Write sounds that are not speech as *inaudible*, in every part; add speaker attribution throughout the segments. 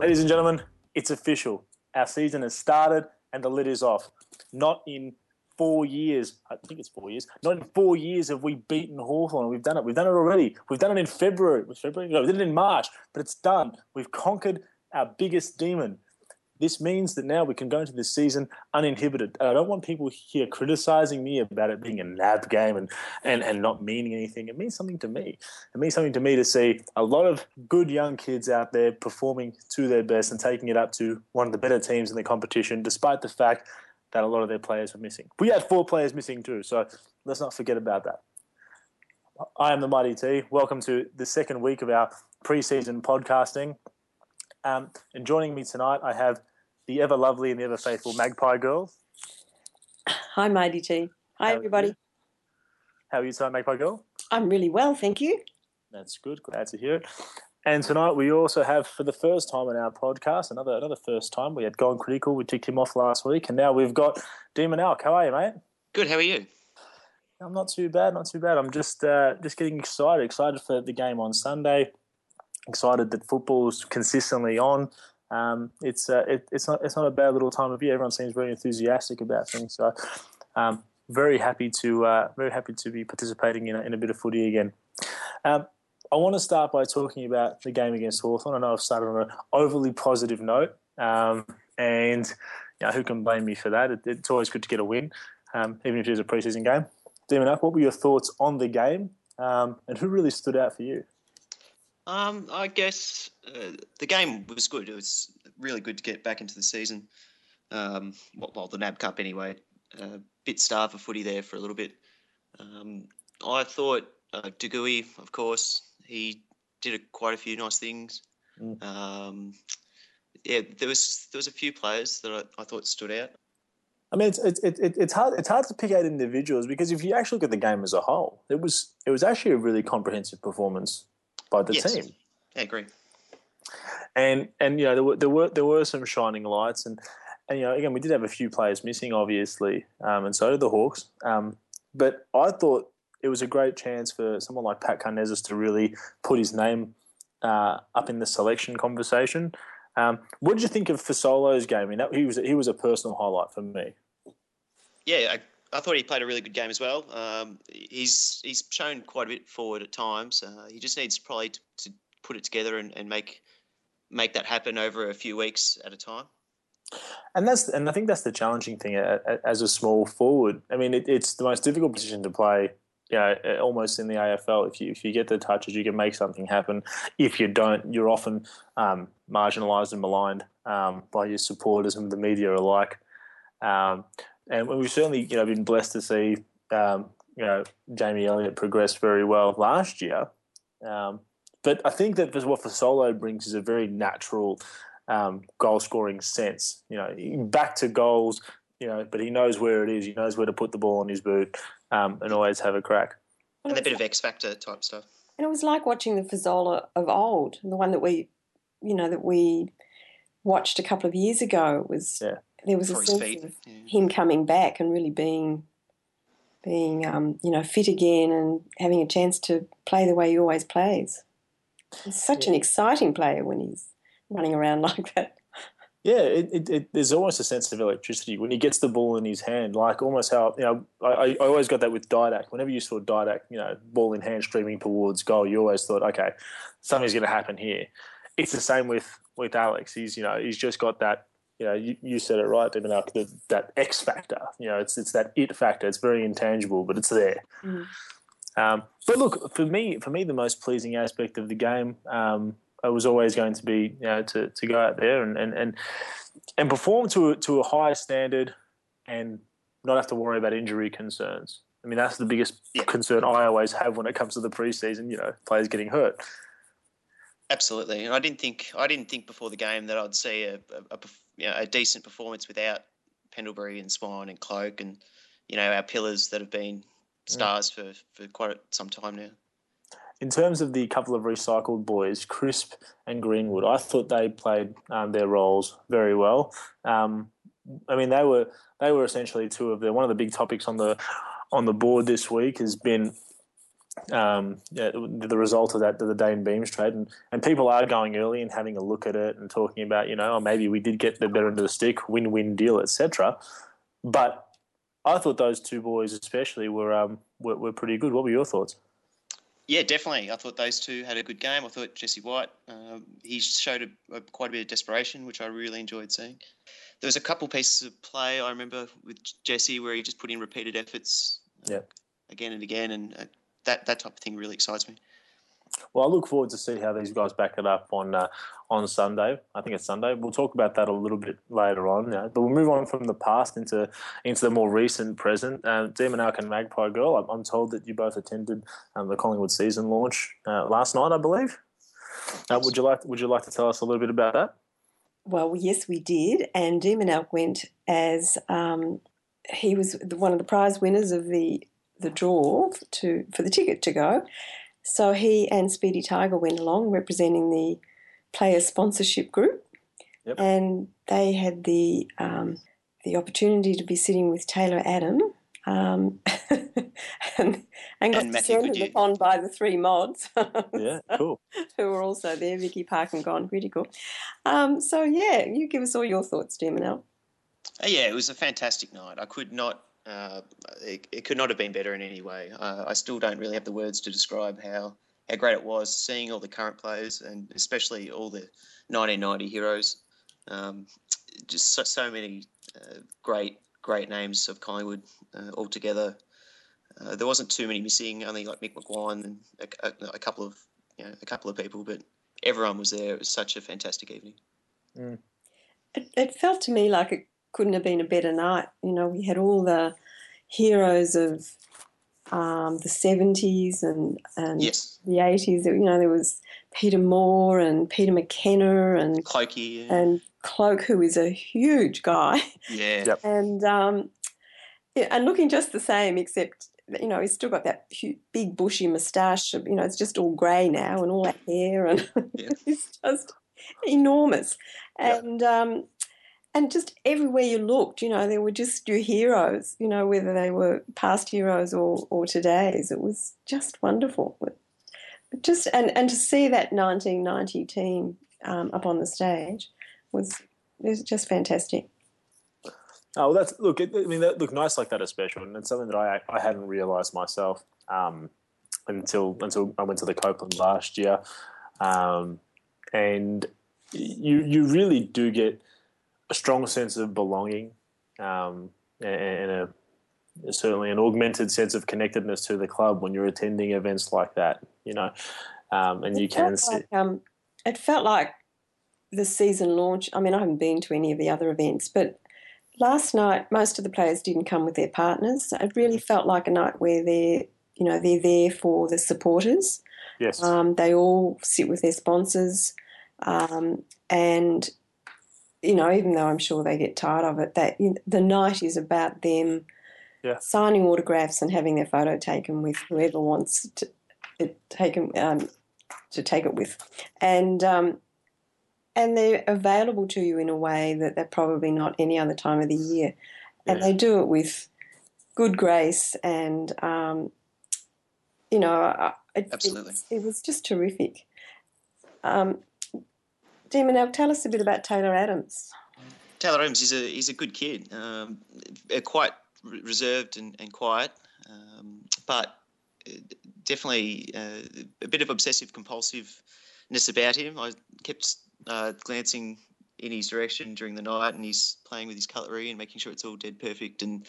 Speaker 1: Ladies and gentlemen, it's official. Our season has started and the lid is off. Not in four years, I think it's four years, not in four years have we beaten Hawthorn. We've done it. We've done it already. We've done it in February. Was February? No, we did it in March, but it's done. We've conquered our biggest demon. This means that now we can go into this season uninhibited. I don't want people here criticizing me about it being a NAB game and, and, and not meaning anything. It means something to me. It means something to me to see a lot of good young kids out there performing to their best and taking it up to one of the better teams in the competition, despite the fact that a lot of their players were missing. We had four players missing too, so let's not forget about that. I am the Mighty T. Welcome to the second week of our preseason podcasting. Um, and joining me tonight, I have the ever lovely and the ever faithful Magpie Girl.
Speaker 2: Hi, Mighty T. Hi,
Speaker 1: How-
Speaker 2: everybody.
Speaker 1: How are you tonight, Magpie Girl?
Speaker 2: I'm really well, thank you.
Speaker 1: That's good. Glad to hear it. And tonight we also have, for the first time in our podcast, another another first time. We had Gone Critical. We ticked him off last week, and now we've got Demon Alk. How are you, mate?
Speaker 3: Good. How are you?
Speaker 1: I'm not too bad. Not too bad. I'm just uh, just getting excited. Excited for the game on Sunday. Excited that football's consistently on. Um, it's uh, it, it's not it's not a bad little time of year. Everyone seems very enthusiastic about things. So, um, very happy to uh, very happy to be participating in a, in a bit of footy again. Um, I want to start by talking about the game against Hawthorn. I know I've started on an overly positive note, um, and you know, who can blame me for that? It, it's always good to get a win, um, even if it is a preseason game. Demon Up, what were your thoughts on the game, um, and who really stood out for you?
Speaker 3: Um, I guess uh, the game was good. It was really good to get back into the season. Um, well, well, the NAB Cup anyway. Uh, bit starved for footy there for a little bit. Um, I thought uh, De Goey, of course, he did a, quite a few nice things.
Speaker 1: Mm.
Speaker 3: Um, yeah, there was there was a few players that I, I thought stood out.
Speaker 1: I mean, it's it's it, it- it's hard it's hard to pick out individuals because if you actually look at the game as a whole, it was it was actually a really comprehensive performance by the
Speaker 3: Yes.
Speaker 1: team.
Speaker 3: I agree.
Speaker 1: and and you know there were there were there were some shining lights and and you know again we did have a few players missing obviously um, and so did the Hawks um, but I thought it was a great chance for someone like Pat Karnezis to really put his name uh, up in the selection conversation. Um, what did you think of Fasolo's game? I mean, that, he was he was a personal highlight for me.
Speaker 3: Yeah, I, I thought he played a really good game as well. Um, he's he's shown quite a bit forward at times. Uh, he just needs probably to, to put it together and, and make make that happen over a few weeks at a time.
Speaker 1: And that's and I think that's the challenging thing a- a- as a small forward. I mean, it, it's the most difficult position to play. You know, uh, almost in the AFL. If you if you get the touches, you can make something happen. If you don't, you're often um, marginalised and maligned um, by your supporters and the media alike. Um, and we've certainly you know been blessed to see um, you know Jamie Elliott progress very well last year. Um, but I think that what Fasolo brings is a very natural um, goal scoring sense. You know, back to goals. You know, but he knows where it is. He knows where to put the ball in his boot um, and always have a crack.
Speaker 3: And a bit of X Factor type stuff.
Speaker 2: And it was like watching the Fasolo of old, the one that we, you know, that we watched a couple of years ago. It was
Speaker 1: Yeah.
Speaker 2: There was a
Speaker 3: For his
Speaker 2: sense of
Speaker 3: Yeah.
Speaker 2: him coming back and really being, being, um, you know, fit again and having a chance to play the way he always plays. He's such an exciting player when he's running around *laughs* like that.
Speaker 1: Yeah, it, it, it, there's almost a sense of electricity when he gets the ball in his hand, like almost how you know. I, I always got that with Didak. Whenever you saw Didak, you know, ball in hand streaming towards goal, you always thought, okay, something's going to happen here. It's the same with with Alex. He's you know he's just got that. You know, you, you said it right, Devin. Alk, That that X factor. You know, it's it's that it factor. It's very intangible, but it's there.
Speaker 2: Mm.
Speaker 1: Um, but look, for me, for me, the most pleasing aspect of the game um, it was always going to be you know to, to go out there and, and, and and perform to a, to a high standard and not have to worry about injury concerns. I mean, that's the biggest
Speaker 3: Yeah.
Speaker 1: concern I always have when it comes to the preseason. You know, players getting hurt.
Speaker 3: Absolutely, and I didn't think I didn't think before the game that I'd see a a, a, perf- you know, a decent performance without Pendlebury and Swan and Cloke and you know our pillars that have been stars for, for quite some time now.
Speaker 1: In terms of the couple of recycled boys, Crisp and Greenwood, I thought they played um, their roles very well. Um, I mean, they were they were essentially two of the one of the big topics on the on the board this week has been um, the result of that, the Dayne Beams trade, and, and people are going early and having a look at it and talking about, you know, oh, maybe we did get the better end of the stick, win-win deal, etc. But I thought those two boys, especially, were, um, were were pretty good. What were your thoughts?
Speaker 3: Yeah, definitely. I thought those two had a good game. I thought Jesse White, um, he showed a, a, quite a bit of desperation, which I really enjoyed seeing. There was a couple pieces of play I remember with Jesse where he just put in repeated efforts, uh,
Speaker 1: yeah.
Speaker 3: again and again, and uh, that that type of thing really excites me.
Speaker 1: Well, I look forward to see how these guys back it up on uh, on Sunday. I think it's Sunday. We'll talk about that a little bit later on. Yeah. But we'll move on from the past into into the more recent present. Uh, Demon Alk and Magpie Girl. I'm, I'm, told that you both attended um, the Collingwood season launch uh, last night, I believe. Uh, would you like Would you like to tell us a little bit about that?
Speaker 2: Well, yes, we did. And Demon Alk went as um, he was one of the prize winners of the the draw to for the ticket to go. So he and Speedy Tiger went along representing the player sponsorship group,
Speaker 1: yep.
Speaker 2: and they had the um, the opportunity to be sitting with Taylor Adam. Um, *laughs* and, and got descended upon by the three mods. *laughs*
Speaker 1: yeah, cool.
Speaker 2: who were also there, Vicky Park and Gone Critical. Um, so, yeah, you give us all your thoughts, Demonel.
Speaker 3: Uh, yeah, it was a fantastic night. I could not uh, it, it, could not have been better in any way. Uh, I still don't really have the words to describe how, how great it was seeing all the current players and especially all the 1990 heroes. Um, just so, so many uh, great great names of Collingwood uh, all together. Uh, there wasn't too many missing, only like Mick McGuane and a, a, a, couple of you know, a couple of people, but everyone was there. It was such a fantastic evening.
Speaker 1: Mm.
Speaker 2: It, it felt to me like it couldn't have been a better night. You know, we had all the heroes of um, the 70s and, and
Speaker 3: yes.
Speaker 2: the 80s. You know, there was Peter Moore and Peter McKenna and
Speaker 3: Clokey yeah.
Speaker 2: and Cloke, who is a huge guy.
Speaker 3: Yeah.
Speaker 1: Yep.
Speaker 2: And um, yeah, and looking just the same, except you know he's still got that big bushy moustache. You know, it's just all grey now and all that hair, and yeah. *laughs* it's just enormous. And um, and just everywhere you looked, you know, there were just your heroes, you know, whether they were past heroes or, or today's. It was just wonderful. Just and, and to see that 1990 team um, up on the stage was was just fantastic.
Speaker 1: Oh, well, that's look. I mean, that looked nice like that, especially, and it's something that I I hadn't realised myself um, until until I went to the Copeland last year, um, and you you really do get a strong sense of belonging um, and a, certainly an augmented sense of connectedness to the club when you're attending events like that, you know, um, and it you can see.
Speaker 2: Like, um, it felt like the season launch. I mean, I haven't been to any of the other events, but last night most of the players didn't come with their partners. It really mm-hmm. felt like a night where they're, you know, they're there for the supporters.
Speaker 1: Yes.
Speaker 2: Um, they all sit with their sponsors, um, and you know, even though I'm sure they get tired of it, that you know, the night is about them
Speaker 1: yeah.
Speaker 2: signing autographs and having their photo taken with whoever wants to take them, um, to take it with, and um, and they're available to you in a way that they're probably not any other time of the year, and they do it with good grace and um, you know, it,
Speaker 3: absolutely,
Speaker 2: it, it was just terrific. Um, Demon, tell us a bit about Taylor Adams.
Speaker 3: Taylor Adams is a he's a good kid, um, quite reserved and, and quiet, um, but uh, definitely uh, a bit of obsessive compulsiveness about him. I kept uh, glancing in his direction during the night, and he's playing with his cutlery and making sure it's all dead perfect, and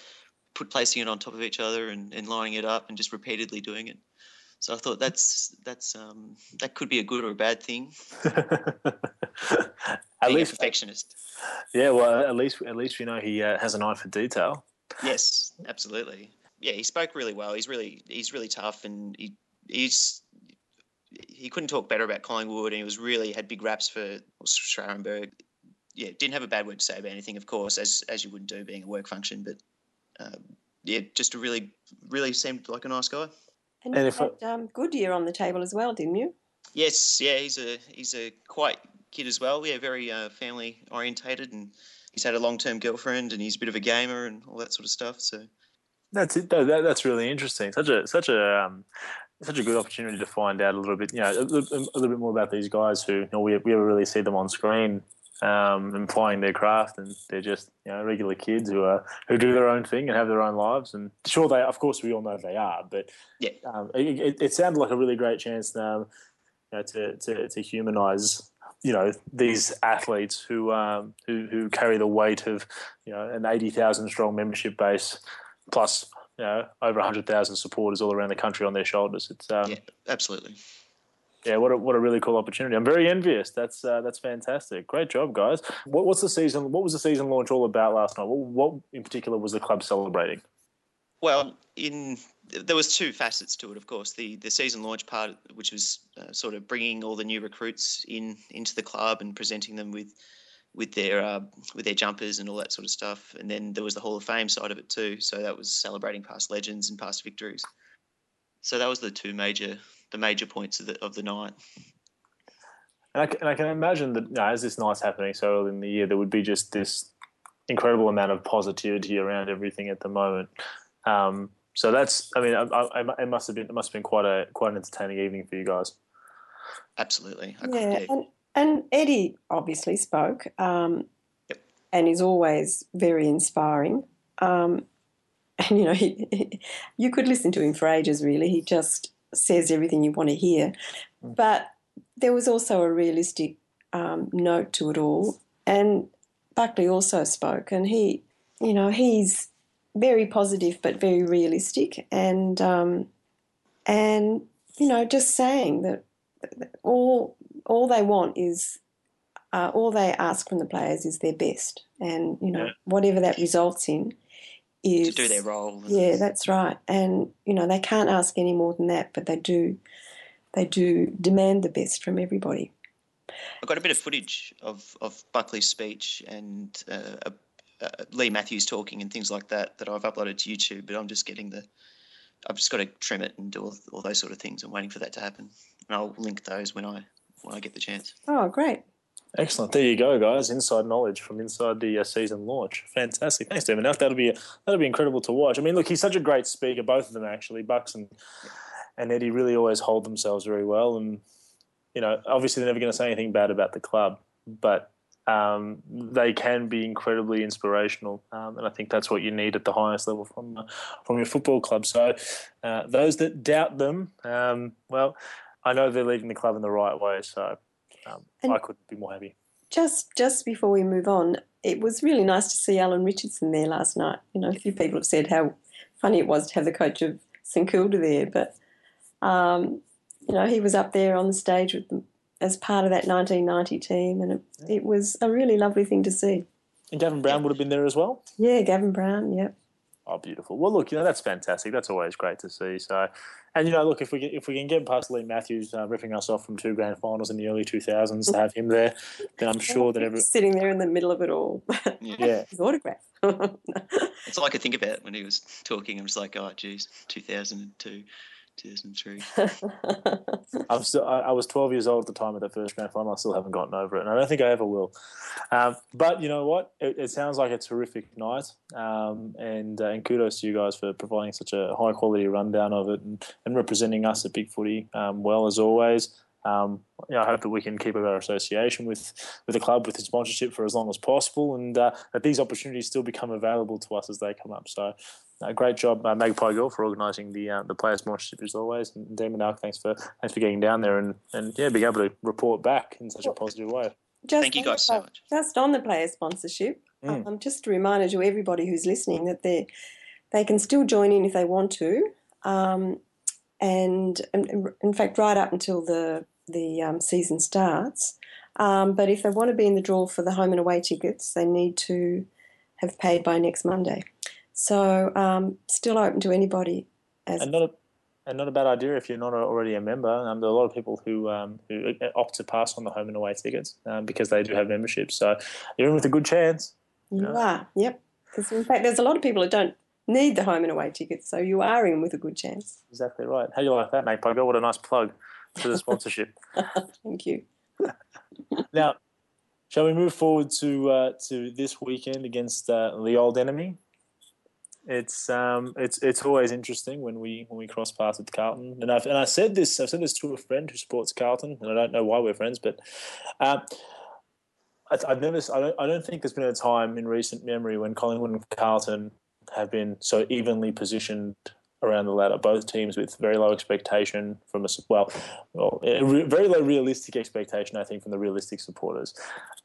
Speaker 3: put placing it on top of each other and, and lining it up, and just repeatedly doing it. So I thought that's that's um, that could be a good or a bad thing. *laughs*
Speaker 1: at Being least
Speaker 3: perfectionist.
Speaker 1: Yeah, well, at least at least you know he uh, has an eye for detail.
Speaker 3: Yes, absolutely. Yeah, he spoke really well. He's really he's really tough, and he he's he couldn't talk better about Collingwood, and he was really had big raps for Scharenberg. Yeah, didn't have a bad word to say about anything, of course, as as you wouldn't do being a work function, but um, yeah, just a really really seemed like a nice guy.
Speaker 2: And, and you had I, um, Goodyear on the table as well, didn't you?
Speaker 3: Yes, yeah, he's a he's a quite kid as well. Yeah, very uh, family orientated, and he's had a long term girlfriend, and he's a bit of a gamer and all that sort of stuff. So
Speaker 1: that's it. That, that's really interesting. Such a such a um, such a good opportunity to find out a little bit, you know, a, little, a little bit more about these guys who you know, we we ever really see them on screen um, and plying their craft, and they're just you know regular kids who are who do their own thing and have their own lives. And sure, they of course we all know they are, but
Speaker 3: yeah,
Speaker 1: um, it, it, sounded like a really great chance um, you know, to to to humanise you know these athletes who um, who who carry the weight of you know an eighty thousand strong membership base plus you know over hundred thousand supporters all around the country on their shoulders. It's um,
Speaker 3: yeah, absolutely.
Speaker 1: Yeah, what a, what a really cool opportunity. I'm very envious. That's uh, that's fantastic. Great job, guys. What, what's the season? What was the season launch all about last night? What, what in particular was the club celebrating?
Speaker 3: Well, in there was two facets to it, of course. The the season launch part, which was uh, sort of bringing all the new recruits in into the club and presenting them with with their uh, with their jumpers and all that sort of stuff. And then there was the Hall of Fame side of it too. So that was celebrating past legends and past victories. So that was the two major the major points of the of the night.
Speaker 1: And I, and I can imagine that you know, as this night's happening so early in the year, there would be just this incredible amount of positivity around everything at the moment. Um, so that's, I mean, I, I, it must have been it must have been quite a quite an entertaining evening for you guys.
Speaker 3: Absolutely.
Speaker 2: I yeah, and, and, Eddie obviously spoke, um,
Speaker 3: yep.
Speaker 2: and is always very inspiring. Um, *laughs* and you know, he, he, you could listen to him for ages. Really, he just says everything you want to hear. Mm. But there was also a realistic um, note to it all. And Buckley also spoke, and he, you know, he's very positive but very realistic, and um, and you know, just saying that all all they want is uh, all they ask from the players is their best, and you know, yeah. whatever that results in, is
Speaker 3: to do their role.
Speaker 2: Yeah, that's right. And you know, they can't ask any more than that, but they do. They do demand the best from everybody.
Speaker 3: I've got a bit of footage of of Buckley's speech and uh, uh, Leigh Matthews talking and things like that that I've uploaded to YouTube, but I'm just getting the. I've just got to trim it and do all, all those sort of things. I'm waiting for that to happen, and I'll link those when I when I get the chance.
Speaker 2: Oh, great!
Speaker 1: Excellent. There you go, guys. Inside knowledge from inside the uh, season launch. Fantastic. Thanks, David. Now that'll be that'll be incredible to watch. I mean, look, he's such a great speaker. Both of them actually, Bucks and and Eddie, really always hold themselves very well. And you know, obviously they're never going to say anything bad about the club, but um, they can be incredibly inspirational, um, and I think that's what you need at the highest level from uh, from your football club. So, uh, those that doubt them, um, well, I know they're leading the club in the right way. So, um, I couldn't be more happy.
Speaker 2: Just just before we move on, it was really nice to see Alan Richardson there last night. You know, a few people have said how funny it was to have the coach of St Kilda there, but um, you know, he was up there on the stage with them as part of that 1990 team, and it, it was a really lovely thing to see.
Speaker 1: And Gavin Brown would have been there as well.
Speaker 2: Yeah, Gavin Brown. Yep.
Speaker 1: Oh, beautiful. Well, look, you know that's fantastic. That's always great to see. So, and you know, look, if we if we can get past Leigh Matthews uh, ripping us off from two grand finals in the early two thousands to have him there, then I'm sure that every
Speaker 2: sitting there in the middle of it all,
Speaker 1: yeah, *laughs*
Speaker 2: his autograph. *laughs*
Speaker 3: That's all I could think about when he was talking. I was like, oh, geez, two thousand and two. 2003. *laughs*
Speaker 1: I'm still, I, I, was 12 years old at the time of the first grand final. I still haven't gotten over it, and I don't think I ever will. Um, but you know what? It, it, sounds like a terrific night, um, and, uh, and kudos to you guys for providing such a high quality rundown of it and, and representing us at Big Footy um, well as always. Um, you know, I hope that we can keep up our association with, with the club with the sponsorship for as long as possible, and uh, that these opportunities still become available to us as they come up. So, uh, great job, uh, Magpie Girl, for organising the uh, the player sponsorship as always. And Demon Alk, thanks for thanks for getting down there and, and yeah, being able to report back in such a positive way.
Speaker 3: Just Thank you guys so much.
Speaker 2: Just on the player sponsorship, mm. um, just a reminder to everybody who's listening that they they can still join in if they want to. Um, and, and, in fact, right up until the the um, season starts. Um, but if they want to be in the draw for the home and away tickets, they need to have paid by next Monday. So um, still open to anybody.
Speaker 1: As and not a, and not a bad idea if you're not already a member. Um, there are a lot of people who um, who opt to pass on the home and away tickets um, because they do have memberships. So you're in with a good chance.
Speaker 2: You, know? are, yep. Because in fact, there's a lot of people that don't need the home and away tickets, so you are in with a good chance.
Speaker 1: Exactly right. How do you like that, mate? What a nice plug for the sponsorship. *laughs*
Speaker 2: Thank you.
Speaker 1: now, shall we move forward to uh, to this weekend against uh, the old enemy? it's um, it's it's always interesting when we when we cross paths with Carlton. And I've and I said this I've said this to a friend who supports Carlton, and I don't know why we're friends, but um, I, I've never I don't I don't think there's been a time in recent memory when Collingwood and Carlton have been so evenly positioned around the ladder. Both teams with very low expectation from a well, well very low realistic expectation, I think, from the realistic supporters.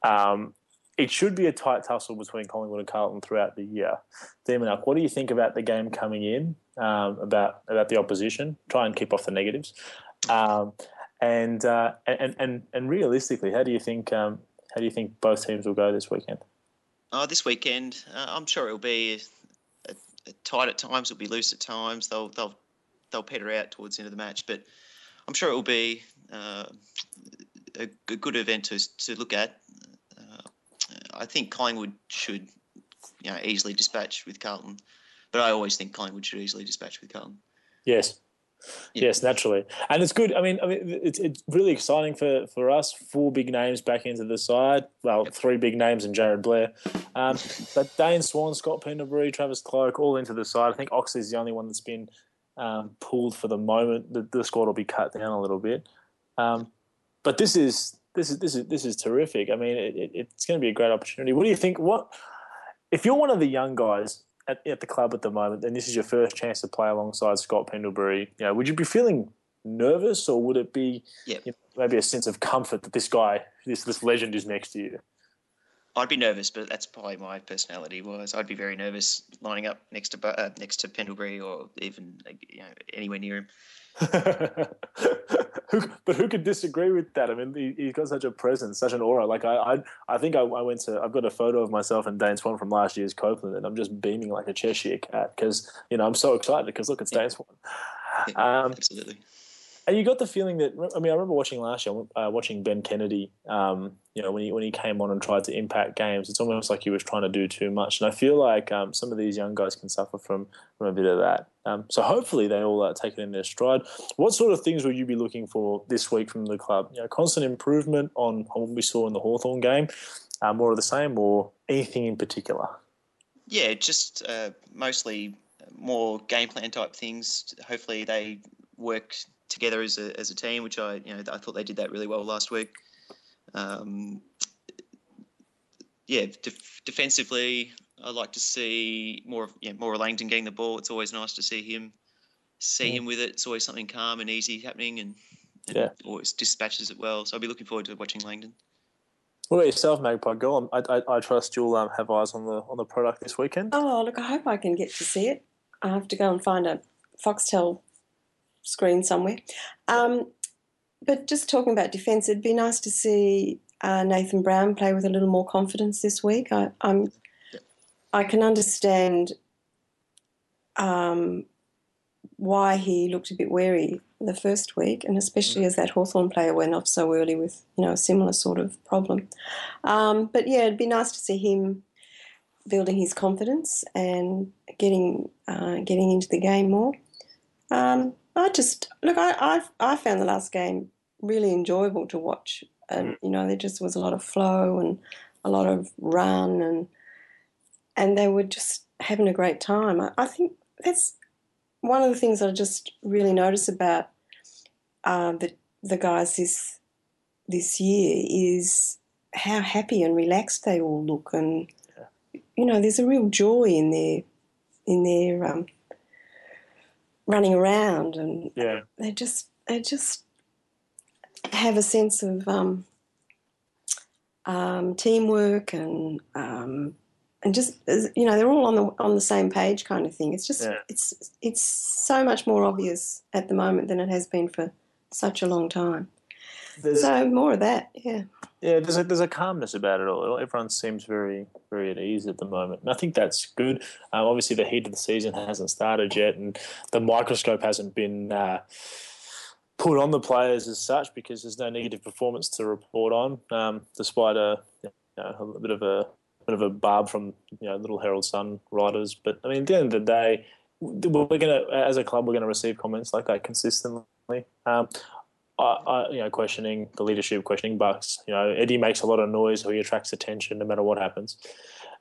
Speaker 1: Um, it should be a tight tussle between Collingwood and Carlton throughout the year. Demon Alk, what do you think about the game coming in? Um, about about the opposition? Try and keep off the negatives. Um, and, uh, and and and realistically, how do you think um, how do you think both teams will go this weekend?
Speaker 3: Oh, this weekend, uh, I'm sure it'll be tight at times. It'll be loose at times. They'll they'll they'll peter out towards the end of the match, but I'm sure it will be uh, a, a, good event to to look at. I think Collingwood should, you know, easily dispatch with Carlton, but I always think Collingwood should easily dispatch with Carlton.
Speaker 1: Yes. Yes, naturally, and it's good. I mean, I mean, it's it's really exciting for, for us. Four big names back into the side. Well, yep. three big names and Jarrod Blair, um, *laughs* but Dane Swan, Scott Pendlebury, Travis Cloke, all into the side. I think Oxley's the only one that's been um, pulled for the moment. The, the squad will be cut down a little bit, um, but this is this is this is this is terrific. I mean, it, it, it's going to be a great opportunity. What do you think? What if you're one of the young guys at, at the club at the moment, and this is your first chance to play alongside Scott Pendlebury? You know, would you be feeling nervous, or would it be
Speaker 3: yep.
Speaker 1: you know, maybe a sense of comfort that this guy, this this legend, is next to you?
Speaker 3: I'd be nervous, but that's probably my personality. Was I'd be very nervous lining up next to uh, next to Pendlebury or even you know anywhere near him. *laughs*
Speaker 1: who, but who could disagree with that? I mean, he, has got such a presence, such an aura. Like I, I, I think I, I, went to. I've got a photo of myself and Dane Swan from last year's Copeland, and I'm just beaming like a Cheshire cat because you know I'm so excited because look, it's yeah. Dane Swan.
Speaker 3: Yeah, um, absolutely.
Speaker 1: And you got the feeling that I mean, I remember watching last year, uh, watching Ben Kennedy. Um, you know, when he when he came on and tried to impact games, it's almost like he was trying to do too much. And I feel like um, some of these young guys can suffer from from a bit of that. Um, so hopefully they all uh, take it in their stride. What sort of things will you be looking for this week from the club? You know, constant improvement on, on what we saw in the Hawthorn game, uh, more of the same, or anything in particular?
Speaker 3: Yeah, just uh, mostly more game plan type things. Hopefully they work together as a, as a team, which I you know I thought they did that really well last week. Um, yeah, def- defensively, I like to see more of yeah, more of Langdon getting the ball. It's always nice to see him see yeah. him with it. It's always something calm and easy happening, and, and yeah. always dispatches it well. So I'll be looking forward to watching Langdon.
Speaker 1: What about yourself, Magpie Girl? I, I, I trust you'll um, have eyes on the on the product this weekend.
Speaker 2: Oh, look! I hope I can get to see it. I have to go and find a Foxtel screen somewhere. Um, but just talking about defence, it'd be nice to see uh, Nathan Brown play with a little more confidence this week. I, am I can understand um, why he looked a bit wary the first week, and especially mm. as that Hawthorn player went off so early with you know a similar sort of problem. Um, but yeah, it'd be nice to see him building his confidence and getting uh, getting into the game more. Um, I just look. I, I I found the last game really enjoyable to watch, and you know there just was a lot of flow and a lot of run, and and they were just having a great time. I, I think that's one of the things I just really notice about uh, the the guys this this year is how happy and relaxed they all look, and you know there's a real joy in their in their um, running around, and
Speaker 1: yeah.
Speaker 2: they just they just have a sense of um, um, teamwork and um, and just you know they're all on the on the same page kind of thing. It's just yeah. it's it's so much more obvious at the moment than it has been for such a long time. There's, so more of that, yeah.
Speaker 1: Yeah, there's a there's a calmness about it all. Everyone seems very very at ease at the moment, and I think that's good. Um, obviously, the heat of the season hasn't started yet, and the microscope hasn't been uh, put on the players as such because there's no negative performance to report on, um, despite a, you know, a bit of a bit of a barb from you know Little Herald Sun writers. But I mean, at the end of the day, we're gonna as a club we're gonna receive comments like that consistently. Um, I, I, you know, questioning the leadership, questioning Bucks. You know, Eddie makes a lot of noise, so he attracts attention no matter what happens.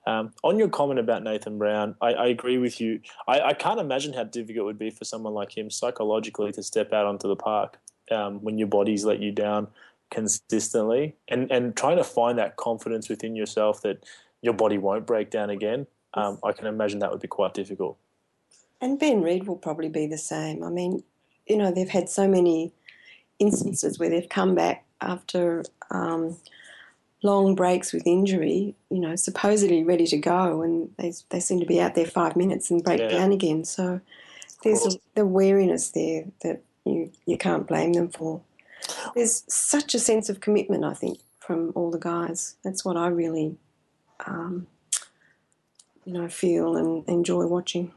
Speaker 1: Um, on your comment about Nathan Brown, I, I agree with you. I, I, can't imagine how difficult it would be for someone like him psychologically to step out onto the park um, when your body's let you down consistently, and and trying to find that confidence within yourself that your body won't break down again. Um, I can imagine that would be quite difficult.
Speaker 2: And Ben Reid will probably be the same. I mean, you know, they've had so many instances where they've come back after um, long breaks with injury, you know, supposedly ready to go, and they, they seem to be out there five minutes and break yeah. down again. So there's a, the wariness there that you, you can't blame them for. There's such a sense of commitment, I think, from all the guys. That's what I really, um, you know, feel and enjoy watching.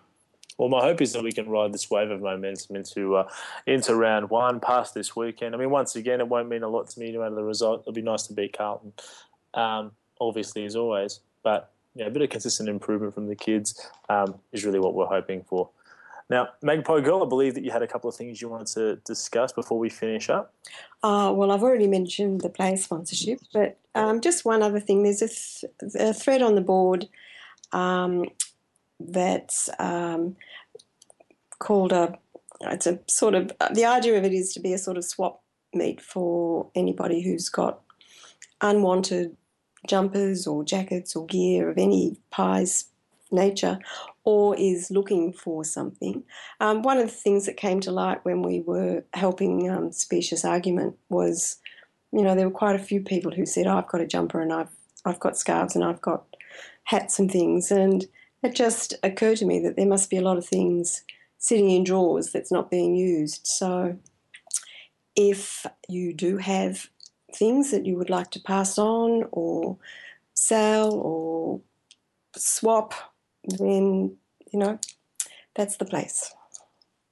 Speaker 1: Well, my hope is that we can ride this wave of momentum into uh, into round one, past this weekend. I mean, once again, it won't mean a lot to me no matter the result. It'll be nice to beat Carlton, um, obviously as always. But yeah, a bit of consistent improvement from the kids um, is really what we're hoping for. Now, Magpie Girl, I believe that you had a couple of things you wanted to discuss before we finish up.
Speaker 2: Uh, well, I've already mentioned the player sponsorship, but um, just one other thing. There's a, th- a thread on the board um, that's um, called a. It's a sort of the idea of it is to be a sort of swap meet for anybody who's got unwanted jumpers or jackets or gear of any pies nature or is looking for something. Um, one of the things that came to light when we were helping um, Specious Argument was, you know, there were quite a few people who said, oh, I've got a jumper and I've, I've got scarves and I've got hats and things. And it just occurred to me that there must be a lot of things sitting in drawers that's not being used. So if you do have things that you would like to pass on or sell or swap, then you know that's the place.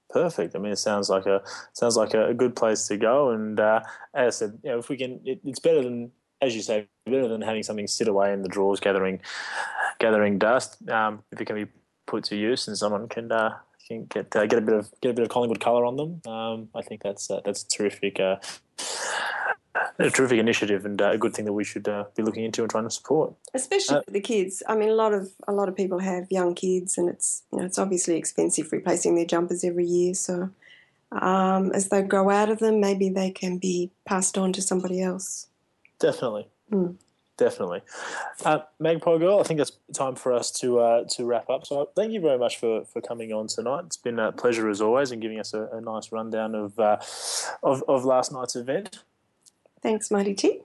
Speaker 1: Perfect. I mean, it sounds like a sounds like a, good place to go. And uh, as I said, you know, if we can, it, it's better than, as you say, better than having something sit away in the drawers, gathering gathering dust. Um, if it can be put to use and someone can uh, can get uh, get a bit of get a bit of Collingwood colour on them, um, I think that's uh, that's terrific. Uh, a terrific initiative and uh, a good thing that we should uh, be looking into and trying to support.
Speaker 2: Especially for the kids. I mean, a lot of a lot of people have young kids, and it's you know it's obviously expensive replacing their jumpers every year. So um, as they grow out of them, maybe they can be passed on to somebody else.
Speaker 1: Definitely.
Speaker 2: Mm.
Speaker 1: Definitely, uh, Magpie Girl. I think it's time for us to uh, to wrap up. So, thank you very much for, for coming on tonight. It's been a pleasure as always, and giving us a, a nice rundown of, uh, of of last night's event.
Speaker 2: Thanks, Mighty T.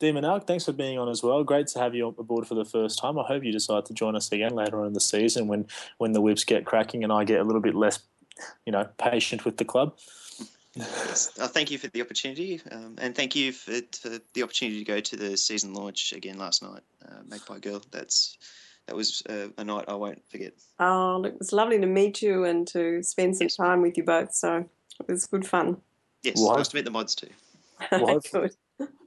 Speaker 1: Demon Alk, thanks for being on as well. Great to have you aboard for the first time. I hope you decide to join us again later on in the season when, when the whips get cracking and I get a little bit less, you know, patient with the club.
Speaker 3: Yes. Uh, thank you for the opportunity, um, and thank you for, for, the opportunity to go to the season launch again last night. Uh, Magpie Girl, that's that was uh, a night I won't forget.
Speaker 2: Oh, look, it was lovely to meet you and to spend some yes. time with you both. So it was good fun.
Speaker 3: Yes, well, nice to meet the mods too. *laughs*
Speaker 1: Well, hopefully,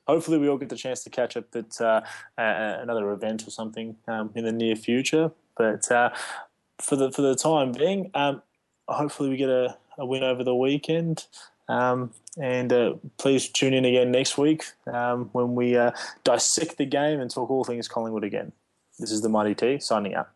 Speaker 1: hopefully, we all get the chance to catch up at uh, another event or something um, in the near future. But uh, for the for the time being, um, hopefully, we get a, a, win over the weekend. Um, and uh, please tune in again next week um, when we uh, dissect the game and talk all things Collingwood again. This is the Mighty T signing out.